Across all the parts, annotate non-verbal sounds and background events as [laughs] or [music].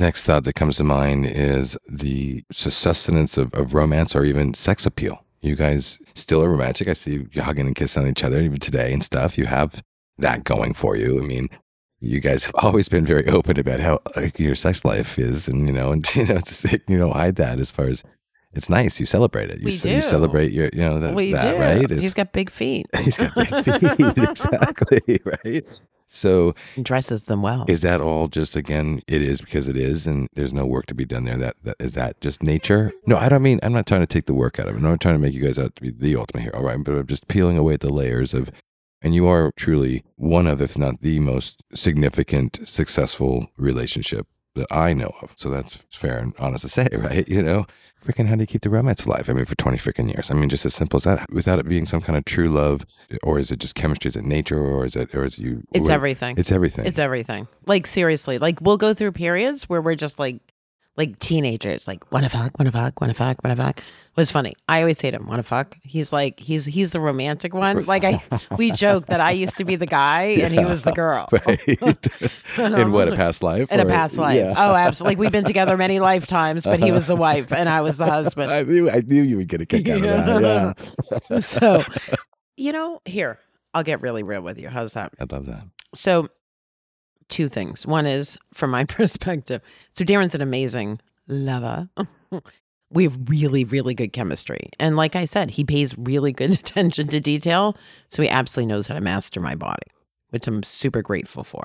next thought that comes to mind is the sustenance of, of romance or even sex appeal. You guys still are romantic. I see you hugging and kissing on each other even today and stuff. You have that going for you. I mean, you guys have always been very [laughs] open about how like, your sex life is, and you know, and [laughs] you know, it's, you know, hide that as far as it's nice. You celebrate it. You, We ce- you celebrate your, you know, that, we that do. right? It's- He's got big feet. [laughs] he's got big [laughs] feet, [laughs] exactly, right? So, And dresses them well. is that all just again? It is because it is, and there's no work to be done there. That, that is that just nature? No, I don't mean. I'm not trying to take the work out of it. I'm not trying to make you guys out to be the ultimate hero, All right. But I'm just peeling away the layers of. And you are truly one of, if not the most significant, successful relationship that I know of. So that's fair and honest to say, [laughs] right? You know, freaking, how do you keep the romance alive? I mean, for 20 freaking years. I mean, just as simple as that, without it being some kind of true love, or is it just chemistry? Is it nature, or is it, or is you? it's what- everything. It's everything. It's everything. Like seriously, like we'll go through periods where we're just like like teenagers, like wanna fuck, wanna fuck, wanna fuck, wanna fuck. Was funny. I always hate him, wanna fuck. He's like he's he's the romantic one. Like I we joke that I used to be the guy [laughs] and he was the girl. [laughs] right. [laughs] In what a past life? In a past life. Yeah. Oh, absolutely. Like, we've been together many lifetimes, but he uh-huh. was the wife and I was the husband. I knew, I knew you would get a kick out of that. Yeah. so, you know, here, I'll get really real with you. How's that? I love that. So, two things. One is from my [laughs] perspective. So, Darren's an amazing lover. [laughs] we have really, really good chemistry. And like I said, he pays really good [laughs] attention to detail. So, he absolutely knows how to master my body, which I'm super grateful for.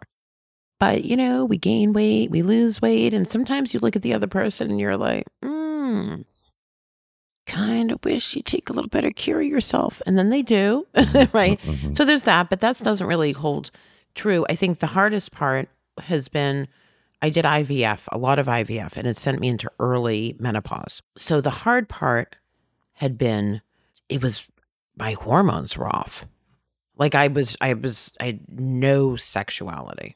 But, you know, we gain weight, we lose weight. And sometimes you look at the other person and you're like, hmm. Kind of wish you'd take a little better care of yourself. And then they do, right? Mhm. So there's that, but that doesn't really hold true. I think the hardest part has been I did IVF, a lot of IVF, and it sent me into early menopause. So the hard part had been it was my hormones were off. Like I was I was I had no sexuality.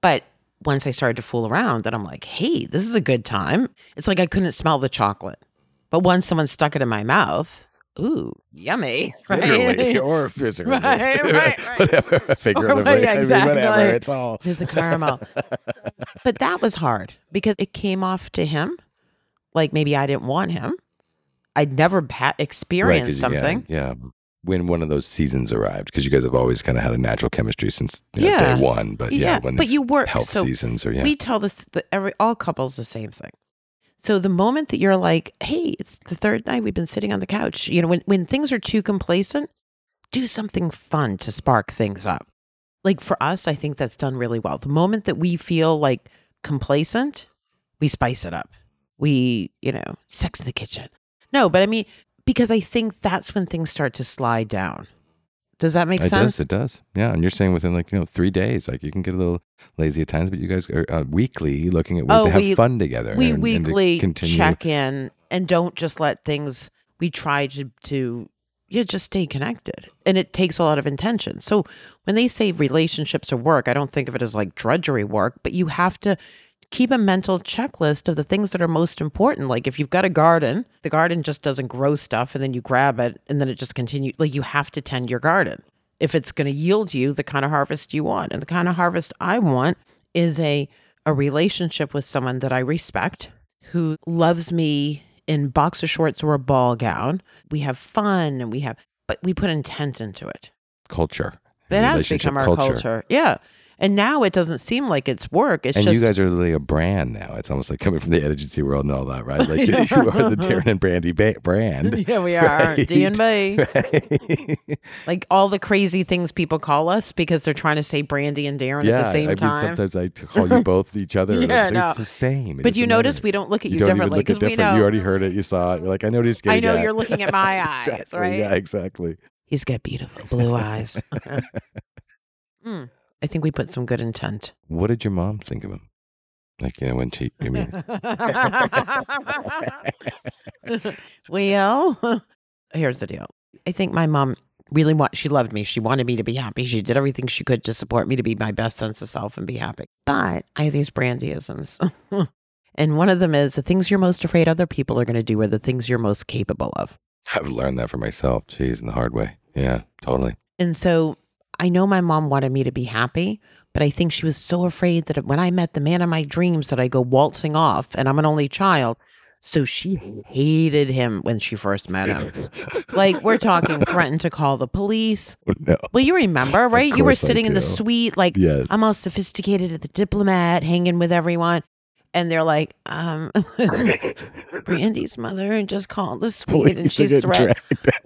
But once I started to fool around, then I'm like, hey, this is a good time. It's like I couldn't smell the chocolate. But once someone stuck it in my mouth, ooh, yummy. [laughs] Right? Literally or physically. [laughs] Right, right, [laughs] right. whatever. Figuratively. yeah, I mean, exactly. whatever. It's all. There's the caramel. but that was hard because it came off to him like maybe I didn't want him. I'd never ha- experienced you- something. Yeah, yeah. When one of those seasons arrived, because you guys have always kind of had a natural chemistry since you know, Yeah. day one. But yeah, Yeah, when but you work- health so seasons or yeah. We tell this the, every all couples the same thing. So the moment that you're like, "Hey, it's the third night we've been sitting on the couch," you know, when when things are too complacent, do something fun to spark things up. Like for us, I think that's done really well. The moment that we feel like complacent, we spice it up. We, you know, sex in the kitchen. No, but I mean, because I think that's when things start to slide down. Does that make it sense? does. It does. Yeah, and you're saying within like you know three days, like you can get a little lazy at times, but you guys are uh, weekly looking at ways Oh, to have we- fun together. we and- and to weekly check in and don't just let things we try to to yeah just stay connected and it takes a lot of intention so when they say relationships are work i don't think of it as like drudgery work but you have to keep a mental checklist of the things that are most important like if you've got a garden the garden just doesn't grow stuff and then you grab it and then it just continues like you have to tend your garden if it's going to yield you the kind of harvest you want and the kind of harvest i want is a a relationship with someone that I respect, who loves me in boxer shorts or a ball gown. We have fun and we have, but we put intent into it. culture. It has become our culture. Yeah. And now it doesn't seem like it's work. It's and just you guys are really a brand now. It's almost like coming from the agency world and all that, right? [laughs] Like [laughs] you are the Darren and Brandy ba- brand. [laughs] yeah, we are Right. D and B. Right? Like all the crazy things people call us because they're trying to say Brandy and Darren yeah, at the same I mean, time. sometimes I call you both each other. and Yeah, it's, no. it's the same. It but you notice matter. we don't look at you, don't differently because we different. know. You already heard it. You saw it. You're like, I know what he's I know you're looking at my eyes, Exactly. right? Yeah, exactly. He's got beautiful blue eyes. Mm. I think we put some good intent. What did your mom think of him? Like, you know, when she, I mean, [laughs] well, [laughs] here's the deal. I think my mom really want she loved me. She wanted me to be happy. She did everything she could to support me to be my best sense of self and be happy. But I have these brandyisms. [laughs] and one of them is the things you're most afraid other people are going to do are the things you're most capable of. I've learned that for myself. Jeez, in the hard way. Yeah, totally. And so I know my mom wanted me to be happy, but I think she was so afraid that when I met the man of my dreams that I go waltzing off and I'm an only child. So she hated him when she first met him. [laughs] like we're talking threatened to call the police. no. Well, you remember, right? You were sitting in the suite like Yes. I'm all sophisticated at the diplomat, hanging with everyone. And they're like, um, [laughs] Brandy's mother just called the [laughs] suite and she's threatened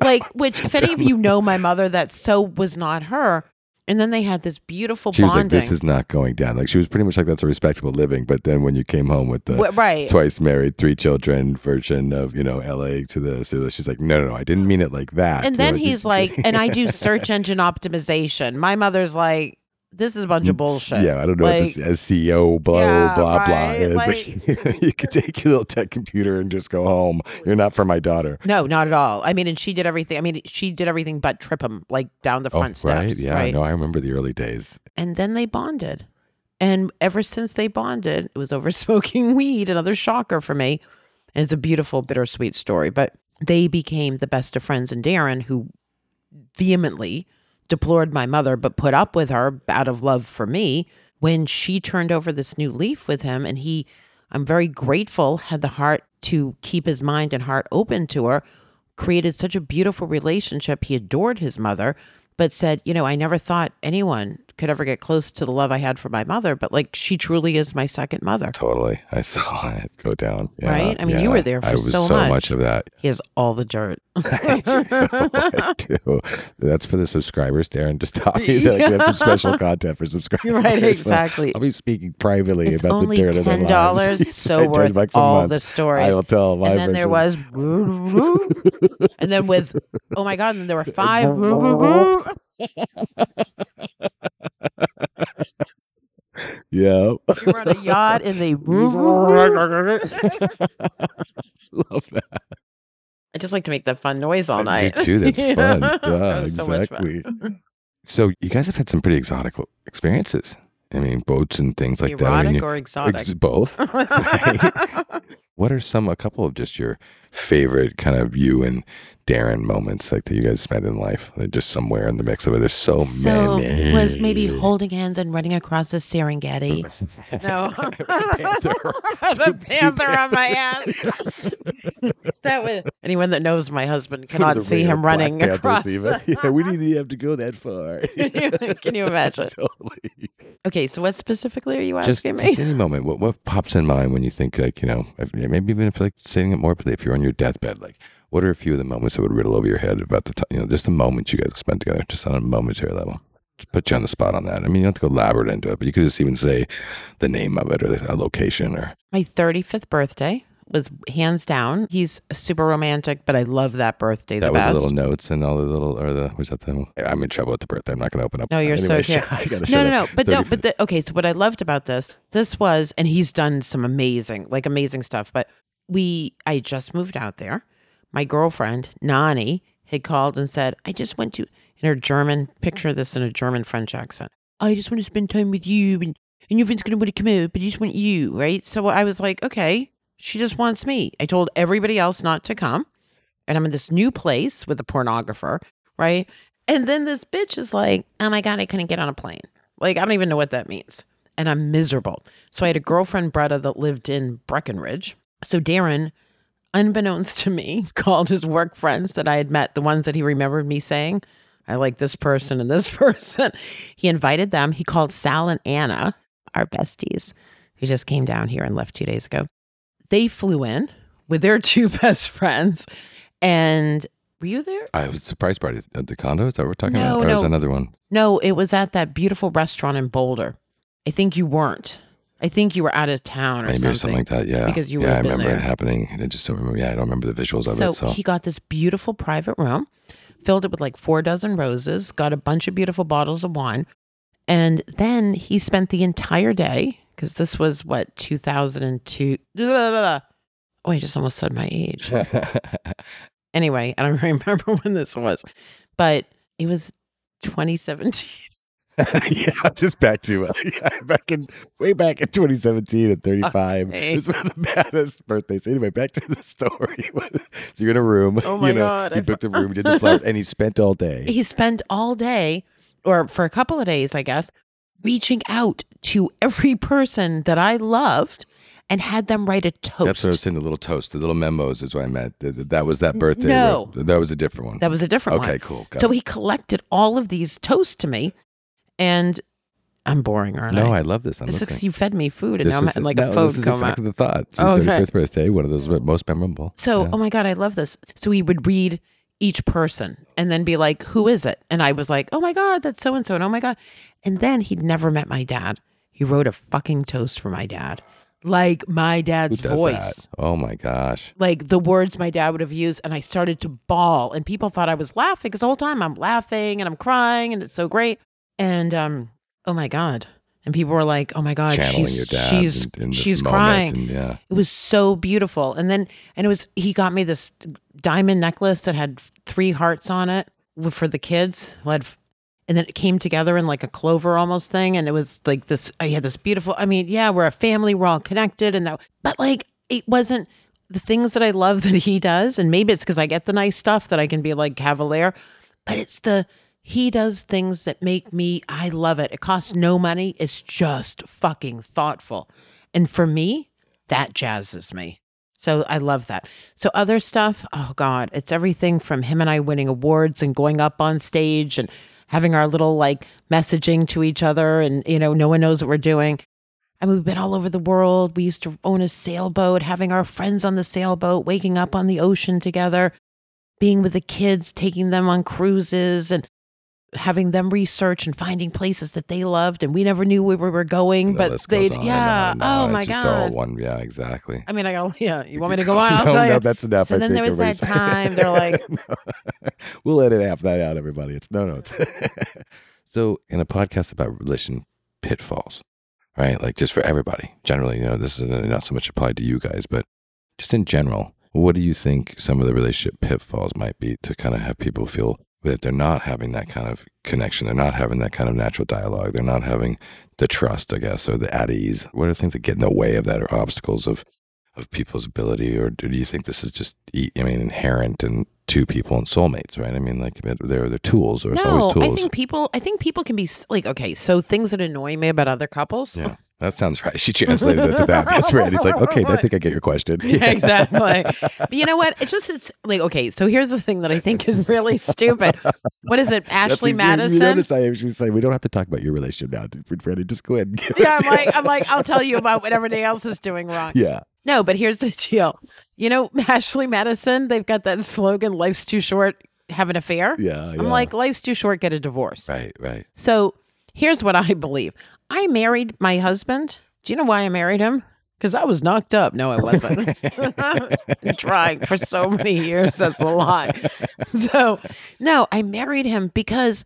like which if any of you know my mother that so was not her and then they had this beautiful She was like, "This is not going down." Like she was pretty much like, "That's a respectable living." But then when you came home with the Wh- right twice married, three children version of you know L.A. to the so she's like, "No, no, no, I didn't mean it like that." and You know, then it he's just- like and i do [laughs] search engine optimization my mother's like this is a bunch of mm, bullshit Yeah, I don't know Like- what this SEO blah Yeah, blah blah is, like- but [laughs] you could take your little tech computer and just go home. You're not for my daughter. no not at all i mean and she did everything i mean she did everything but trip him like down the oh, front oh, right? steps Yeah, right no, I remember the early days. and then they bonded and ever since they bonded it was over [laughs] smoking weed another shocker for me and it's a beautiful bittersweet story but they became the best of friends and darren who vehemently deplored my mother but put up with her out of love for me when she turned over this new leaf with him and he i'm very grateful had the heart to keep his mind and heart open to her created such a beautiful relationship. He adored his mother but said you know i never thought anyone could ever get close to the love i had for my mother but like she truly is my second mother Totally, I [laughs] saw it go down. Yeah, Right? I mean, you were there for I was so so much. much of that. he has all the dirt [laughs] I do. I do. That's for the subscribers, Darren. Just tell me that have some special content for subscribers. right [laughs] So exactly I'll be speaking privately it's about the dirt of their ten lives. dollars, so worth all the stories. I will tell my and then there was, and then with, oh my god, and then there were five. Yeah, we were on a yacht in the. [laughs] [laughs] love that. I just like to make that fun noise all I night. do too. [laughs] That's fun. It Yeah, was so much fun. exactly. So you guys have had some pretty exotic experiences. I mean, boats and things like that. I Erotic mean, or you- exotic? ex- both. What are some, a couple of just your favorite kind of you and Darren moments like that you guys spent in life? Like just somewhere in the mix of it. There's so, so many. was maybe holding hands and running across the Serengeti. No, [laughs] [laughs] [laughs] the panther on my ass. that was anyone that knows my husband cannot see him Black running Panthers across. even. the- yeah, we didn't even have to go that far. Can you imagine? totally. Okay, so what specifically are you Just, asking just me? any moment. What what pops in mind when you think like you know maybe even if like saying it more, but if you're on your deathbed, like what are a few of the moments that would riddle over your head about the time? You know, just the moments you guys spent together, just on a momentary level. Just put you on the spot on that. I mean, you don't have to go elaborate into it, but you could just even say the name of it or a location or My 35th birthday was hands down. He's super romantic, but I love that birthday that was best. the little notes and all the little or the was that the I'm in trouble with the birthday. I'm not going to open up. No, you're so [laughs] cute. No, no, no. But no, but the, okay. So what I loved about this, this was, and he's done some amazing, like amazing stuff. But we, I just moved out there. My girlfriend Nani had called and said, "I just went to." In her German, picture this in a German French accent. I just want to spend time with you, and and your friend's gonna want to come out, but I just want you, right? So I was like, okay, she just wants me. I told everybody else not to come, and I'm in this new place with a pornographer, right? And then this bitch is like, oh my God, I couldn't get on a plane. Like, I don't even know what that means. And I'm miserable. So I had a girlfriend, Bretta, that lived in Breckenridge. So Darren, unbeknownst to me, [laughs] called his work friends that I had met, the ones that he remembered me saying, I like this person and this [laughs] person. He invited them. He called Sal and Anna, our besties, who just came down here and left two days ago. They flew in with their [laughs] two best friends. And were you there? I was surprised party at the condo. Is that what we're talking No, about? Or no. that another one? No, it was at that beautiful restaurant in Boulder. I think you weren't. I think you were out of town or Maybe something. or something like that. Yeah. Because you yeah, would've I remember there. it happening. I just don't remember. Yeah, I don't remember the visuals of so, it. So he got this beautiful private room, filled it with like four dozen roses, got a bunch of beautiful bottles of wine. And then he spent the entire day, because this was what, 2002. Blah, [laughs] blah, blah. Oh, I just almost said my age. [laughs] anyway, I don't [laughs] remember when this was, but It was 2017. [laughs] yeah, I'm just back to uh, [laughs] yeah, back in way back in 2017 at 35. Okay. It was one of the [laughs] baddest birthdays. Anyway, back to the story. so you're in a room. Oh my you know, God, You I booked a room, did the flowers, and he spent all day. he spent all day, or for a couple of days, I guess, reaching out to every person that I loved and had them write a toast. That's what I was saying. The little toast, the little memos is what I meant. Th- th- That was that birthday. no. that was a different one. That was a different one. okay, cool. So it. he collected all of these toasts to me, and I'm boring, aren't no, I? I love this. I'm you fed me food, and This now I'm is- like no, a phone This is coma. exactly the thought. It's oh, Okay. 35th birthday, one of those most memorable. So, Yeah. oh my God, I love this. So he would read each person and then be like, who is it? And I was like, oh my God, that's so and so. And oh my God. And then he'd never met my dad. He wrote a fucking toast for my dad, like my dad's voice. that? Oh my gosh. Like the words my dad would have used. And I started to bawl. And people thought I was laughing because the whole time I'm laughing and I'm crying and it's so great. And um, oh my God. And people were like, "Oh my God, Channeling she's she's in, in she's moment crying." and yeah. It was so beautiful. And then, and it was, he got me this diamond necklace that had three hearts on it for the kids. who had- And then it came together in like a clover almost thing. And it was like this, I had this beautiful, I mean, yeah, we're a family, we're all connected. And that, but like, it wasn't the things that I love [laughs] that he does. And maybe it's because I get the nice stuff that I can be like cavalier, but it's the, he does things that make me, I love it. It costs no money. It's just fucking thoughtful. And for me, that jazzes me. So I love that. So other stuff, oh God, it's everything from him and I winning awards and going up on stage and having our little like messaging to each other and you know, no one knows what we're doing. I mean, we've been all over the world. We used to own a sailboat, having our friends on the sailboat, waking up on the ocean together, being with the kids, taking them on cruises and having them research and finding places that they loved and we never knew where we were going, The but they goes on. Oh I yeah. I know. Oh my It's just all god. one. Yeah, exactly. I mean, I go, [laughs] yeah. You want me to go on? [laughs] I'll no, tell no, you. that's enough. So I then there was that [laughs] time. They're like, No. we'll edit half that out, everybody. It's no, no. It's so in a podcast about relation pitfalls, right? Like just for everybody, generally, you know, this is not so much applied to you guys, but just in general, what do you think some of the relationship pitfalls might be to kind of have people feel that they're not having that kind of connection, they're not having that kind of natural dialogue, they're not having the trust, I guess, or the at ease. What are things that get in the way of that, or obstacles of of people's ability, or do you think this is just, I mean, inherent in two people and soulmates, right? I mean, like they're they're tools, or it's always no, tools. I think people. I think people can be like, okay, so things that annoy me about other couples. yeah, that sounds right. [laughs] She translated it to that. That's right. It's like, okay, I think I get your question. [laughs] [laughs] Yeah, exactly. but you know what? It's just it's like okay. So here's the thing that I think is really stupid. What is it, Ashley. Madison? You notice I usually say we don't have to talk about your relationship now, dude. Freddie. Just go ahead. Yeah, I'm like, I'm like, I'll tell you about what everybody else is doing wrong. yeah. No, but here's the deal. You know, Ashley Madison, they've got that slogan, life's too short, have an affair. Yeah. I'm like, life's too short, get a divorce. right, right. So here's what I believe. I married my husband. Do you know why I married him? Because I was knocked up. No, I wasn't. [laughs] Trying for so many years. That's a lie. [laughs] So, no, I married him because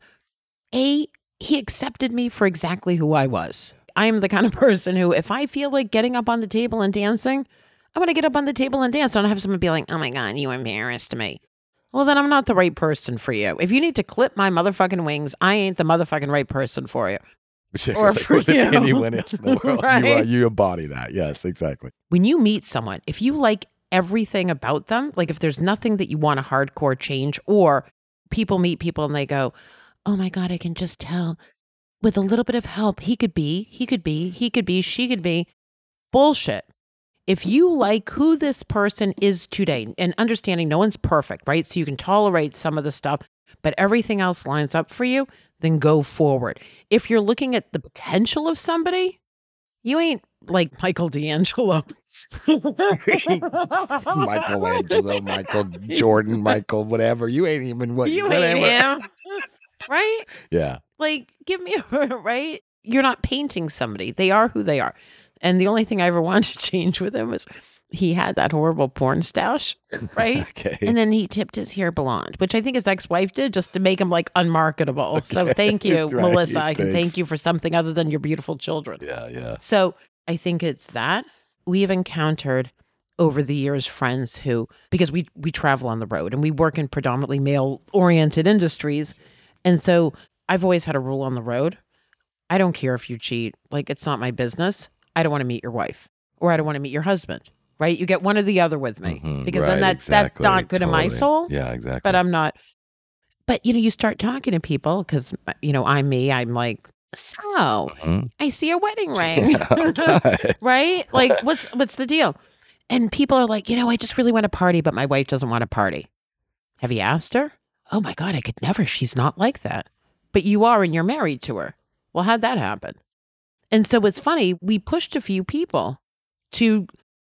A, he accepted me for exactly who I was. I am the kind of person who, if I feel like getting up on the table and dancing, I'm going to get up on the table and dance. I don't have someone be like, oh my God, you embarrassed me. Well, then I'm not the right person for you. If you need to clip my motherfucking wings, I ain't the motherfucking right person for you. Particularly for than you. [laughs] anyone else in the [laughs] world. You, are, you embody that. Yes, exactly. When you meet someone, if you like everything about them, like if there's nothing that you want to hardcore change, or people meet people and they go, oh my God, I can just tell with a little bit of help, he could be, he could be, he could be, she could be. Bullshit. If you like who this person is today and understanding no one's perfect, right? So you can tolerate some of the stuff, but everything else lines up for you, then go forward. If you're looking at the potential of somebody, you ain't like Michael D'Angelo. [laughs] Michelangelo, Michael Jordan, Michael, whatever. You ain't even what you whatever. ain't him. right? Yeah. Like, give me a [laughs] right. You're not painting somebody. They are who they are. And the only thing I ever wanted to change with him was he had that horrible porn stash, [laughs] right? Okay. And then he tipped his hair blonde, which I think his ex-wife did just to make him like unmarketable. So thank [laughs] you, Right, Melissa. I can thank you for something other than your beautiful children. yeah, yeah. So I think it's that we've encountered over the years friends who because we we travel on the road and we work in predominantly male oriented industries And so I've always had a rule on the road. I don't care if you cheat. Like it's not my business. I don't want to meet your wife or I don't want to meet your husband. Right? You get one or the other with me Mhm, because right, then that's exactly, that's not good in my soul. Yeah, exactly. But I'm not. But you know, you start talking to people because you know I'm me. I'm like, so Mhm. I see a wedding [laughs] ring, Right. [laughs] right? Like, what's what's the deal? And people are like, you know, I just really want to party, but my wife doesn't want to party. Have you asked her? Oh my God, I could never. She's not like that. But you are, and you're married to her. Well, how'd that happen? And so it's funny, we pushed a few people to,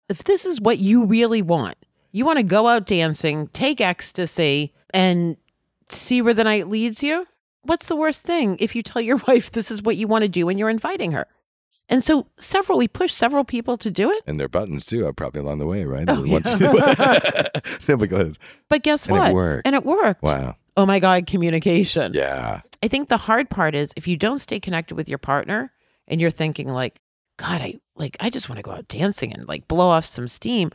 if this is what you really want, you want to go out dancing, take ecstasy, and see where the night leads you. What's the worst thing if you tell your [laughs] wife this is what you want to do and you're inviting her? And so several, we pushed several people to do it. And their buttons too, are probably along the way, right? Oh, yeah. you do it. [laughs] [laughs] no, but go ahead. But guess And what? it worked. And it worked. Wow. Oh my God, communication. Yeah. I think the hard part is if you don't stay connected with your partner and you're thinking like, God, I like I just want to go out dancing and like blow off some steam,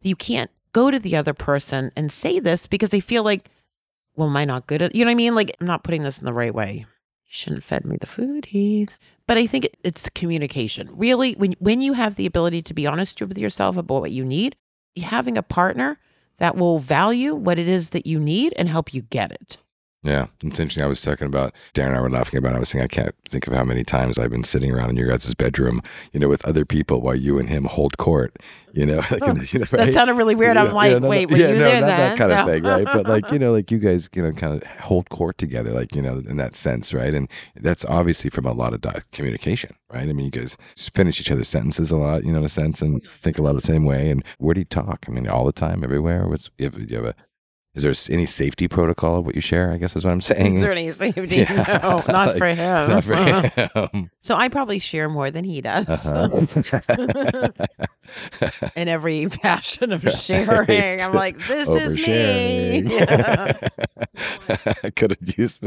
you can't go to the other person and say this because they feel like, well, am I not good at you know what I mean? Like I'm not putting this in the right way. You shouldn't fed me the food, Heath. But I think it's communication. Really, when when you have the ability to be honest with yourself about what you need, having a partner that will value what it is that you need and help you get it. Yeah, it's interesting. I was talking about Darren and I were laughing about. It. I was saying I can't think of how many times I've been sitting around in your guys' bedroom, you know, with other people while you and him hold court. You know, [laughs] like, Oh, you know, That sounded really weird. You I'm know, like, yeah, no, no, wait, were yeah, you no, there not then? that kind of thing, right? But like, you [laughs] know, like you guys, you know, kind of hold court together, like you know, in that sense, right? And that's obviously from a lot of di- communication, right? I mean, you guys finish each other's sentences a lot, you know, in a sense, and think a lot the same way. And where do you talk? I mean, all the time, everywhere. What's if you have a is there any safety protocol of what you share? I guess is what I'm saying. Is there any safety? [laughs] Yeah. No, not Like, for him. Not for [laughs] him. So I probably share more than he does Uh-huh. [laughs] in every fashion of sharing. I'm like, this is me. Yeah. I could have used.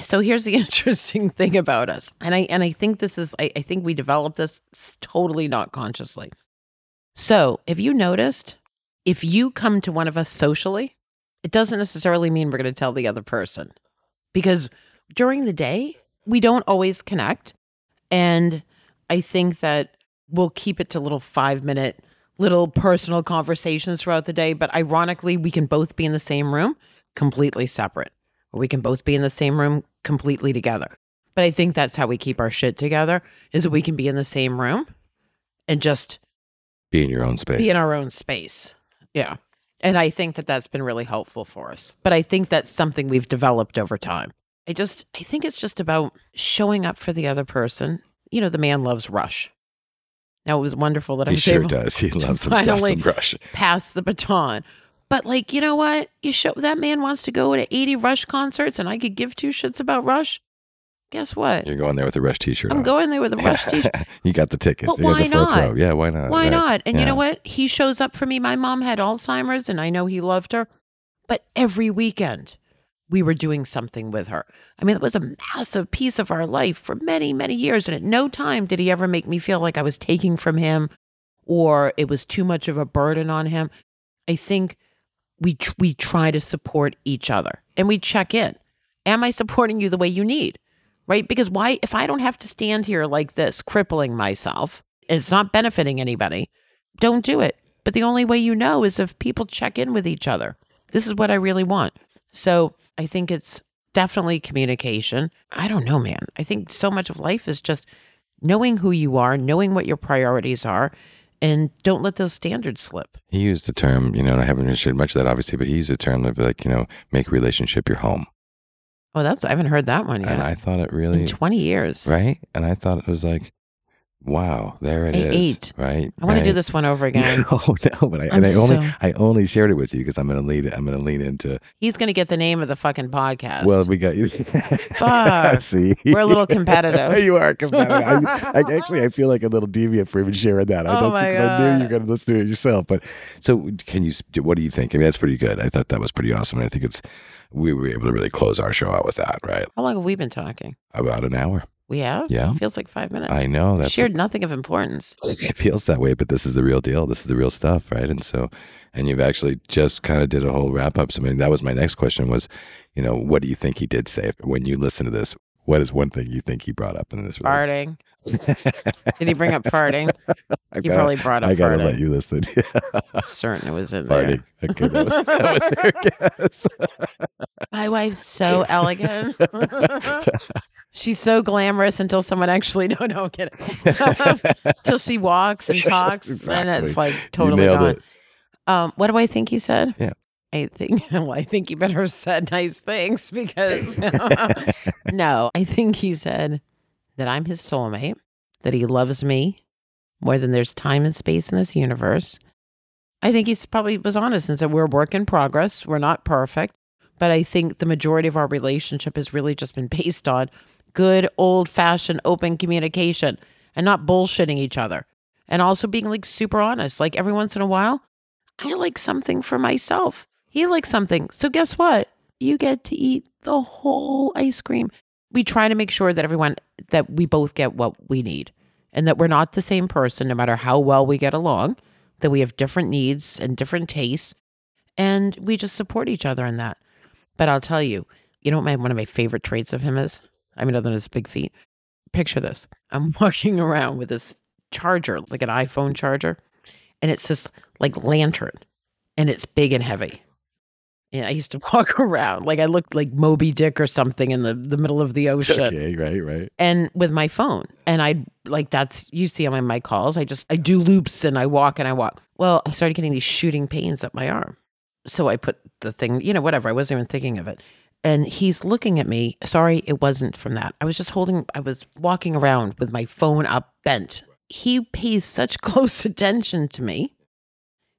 So here's the interesting thing about us, and I and I think this is I, I think we developed this totally not consciously. So if you noticed if you come to one of us socially, it doesn't necessarily mean we're going to tell the other person because during the day we don't always connect, and I think that we'll keep it to little five minute little personal conversations throughout the day. But ironically, we can both be in the same room, completely separate or we can both be in the same room completely together. But I think that's how we keep our shit together is that we can be in the same room and just Be in your own space. be in our own space. Yeah. And I think that that's been really helpful for us. But I think that's something we've developed over time. I just, I think it's just about showing up for the other person. You know, the man loves Rush. Now, it was wonderful that I he was sure able does. He loves [laughs] himself finally- some brush. pass the baton. But like, you know what? You show that man wants to go to 80 Rush concerts and I could give two shits about Rush. Guess what? You're going there with a Rush T-shirt. I'm on. going there with a Rush t-shirt. [laughs] you got the tickets. But why a not? row. Yeah, why not? Why Right. not? And you know what? He shows up for me. My mom had Alzheimer's and I know he loved her. But every weekend we were doing something with her. I mean, it was a massive piece of our life for many, many years. And at no time did he ever make me feel like I was taking from him or it was too much of a burden on him. I think we tr- we try to support each other and we check in. Am I supporting you the way you need? Right? Because why if I don't have to stand here like this crippling myself, it's not benefiting anybody, don't do it. But the only way you know is if people check in with each other. This is what I really want. So, I think it's definitely communication. I don't know, man. I think so much of life is just knowing who you are, knowing what your priorities are, and don't let those standards slip. He used the term, you know, and I haven't shared much of that obviously, but he used the term of like, you know, make relationship your home. Oh, that's I haven't heard that one yet. And I thought it really In 20 years. right? And I thought it was like, wow, there it I is, ate. Right. I want to do this one over [laughs] again. No, [laughs] no, but I, I'm and I only so- I only shared it with you because I'm gonna lean I'm gonna lean into He's going to get the name of the fucking podcast. well we got you [laughs] Fuck. see We're a little competitive. you are competitive I, I, actually I feel like a little deviant for even sharing that I Oh don't my because I knew you God. were gonna listen to it yourself but so can you what do you think I mean that's pretty good I thought that was pretty awesome I think it's we were able to really close our show out with that right How long have we been talking? about an hour We have? Yeah. Feels like five minutes. I know that's Shared nothing of importance. [laughs] it feels that way, but this is the real deal. This is the real stuff, right? And so, and you've actually just kind of did a whole wrap up. So, I mean, that was my next question was, you know, what do you think he did say when you listen to this? What is one thing you think he brought up in this? Farting. Did he bring up farting? [laughs] I He gotta, probably brought up I gotta farting. let you listen. [laughs] Certain it was in there. farting. Okay, that was, that was her [laughs] guess. My wife's so elegant. She's so glamorous until someone actually no no I'm kidding. Until she walks and talks, and it's like totally gone. it. Um, what do I think he said? Yeah. I think well, I think you better have said nice things because no, I think he said that I'm his soulmate, that he loves me more than there's time and space in this universe. I think he's probably was honest and said we're a work in progress. We're not perfect, but I think the majority of our relationship has really just been based on good old fashioned open communication and not bullshitting each other. And also being like super honest. Like every once in a while, I like something for myself. He likes something. So guess what? You get to eat the whole ice cream. We try to make sure that everyone that we both get what we need and that we're not the same person no matter how well we get along, that we have different needs and different tastes and we just support each other in that. But I'll tell you, you know what my one of my favorite traits of him is? I mean, other than his big feet. Picture this. I'm [laughs] walking around with this charger, like an iPhone charger, and it's this like lantern and it's big and heavy. And I used to [laughs] walk around like I looked like Moby Dick or something in the, the middle of the ocean Okay, right, right. and with my phone. And I like that's you see on my, my calls. I just I do loops and I walk and I walk. Well, I started getting these shooting pains up my arm. So I put the thing, you know, whatever. I wasn't even thinking of it. And he's looking at me. Sorry, it wasn't from that. I was just holding, I was walking around with my phone up bent. He pays such [laughs] close attention to me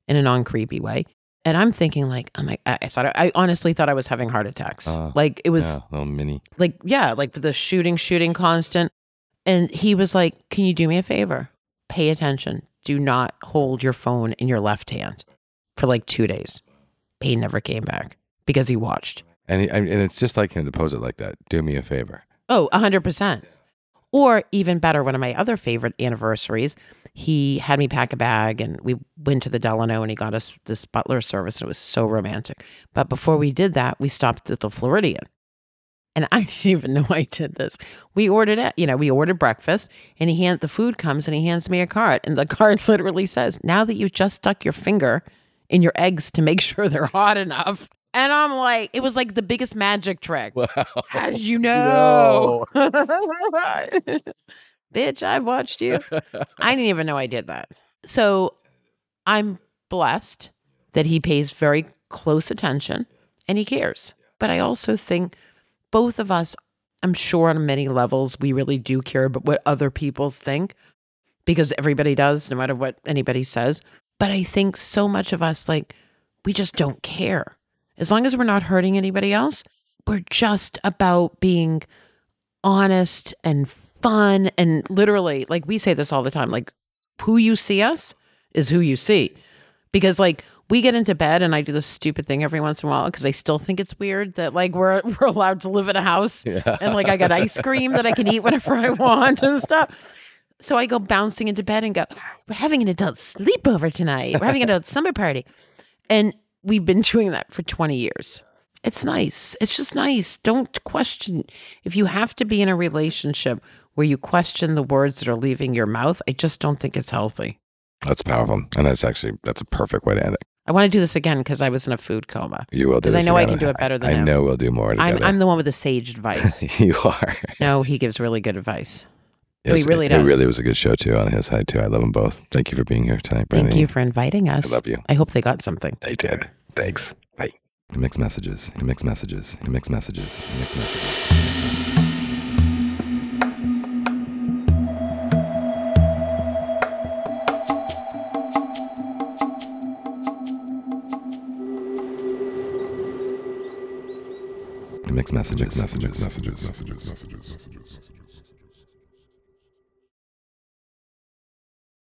in a non creepy way. And I'm thinking, like, I'm like, I I thought, I honestly thought I was having heart attacks. Oh, like, it was yeah, little mini. like yeah like the shooting shooting constant and he was like can you do me a favor pay attention do not hold your phone in your left hand for like two days he never came back because he watched And he, I mean, and it's just like him to pose it like that. Do me a favor. oh 100% or even better one of my other favorite anniversaries he had me pack a bag and we went to the delano and he got us this butler service and it was so romantic but before we did that we stopped at the floridian and I [laughs] didn't even know I did this. We ordered it, you know, we ordered breakfast and he hand the food comes and he hands me a card. And the [laughs] card literally says, Now that you've just stuck your finger in your eggs to make sure they're hot enough. And I'm like, it was like the biggest magic trick. Wow. How did [laughs] you know? No. [laughs] Bitch, I've watched you. I [laughs] didn't even know I did that. So I'm blessed that he pays very close attention and he cares. But I also think both of us, I'm sure on many levels, we really do care about what other people think because everybody does, no matter what anybody says. But I think so much of us, like, we just don't care. As long as we're not hurting anybody else, we're just about being honest and fun and literally like we say this all the time like who you see us is who you see because like we get into bed and I do this stupid thing every once in a while because I still think it's weird that like we're [laughs] we're allowed to live in a house Yeah. and like I got ice cream that I can eat whenever I want and stuff. So I go bouncing into bed and go, We're having an adult sleepover tonight. We're having an adult summer party. And we've been doing that for 20 years. It's nice. It's just nice. Don't question. If you have to be in a relationship where you question the words that are leaving your mouth, I just don't think it's healthy. That's powerful, and that's actually that's a perfect way to end it. I want to do this again because I was in a food coma. You will do 'Cause I know I can do it better than I him. know we'll do more I'm. I'm the one with the sage [laughs] advice. you are. no, he gives really good advice. Yes, he really it, does. It really was a good show too on his side too. I love them both. Thank you for being here tonight, Thank you for inviting us. I love you. I hope they got something. They did. Thanks. Bye. Mixed messages. Mixed messages. Mixed messages. Mixed messages. Mixed messages. Messages. Messages. Messages. Messages. Messages.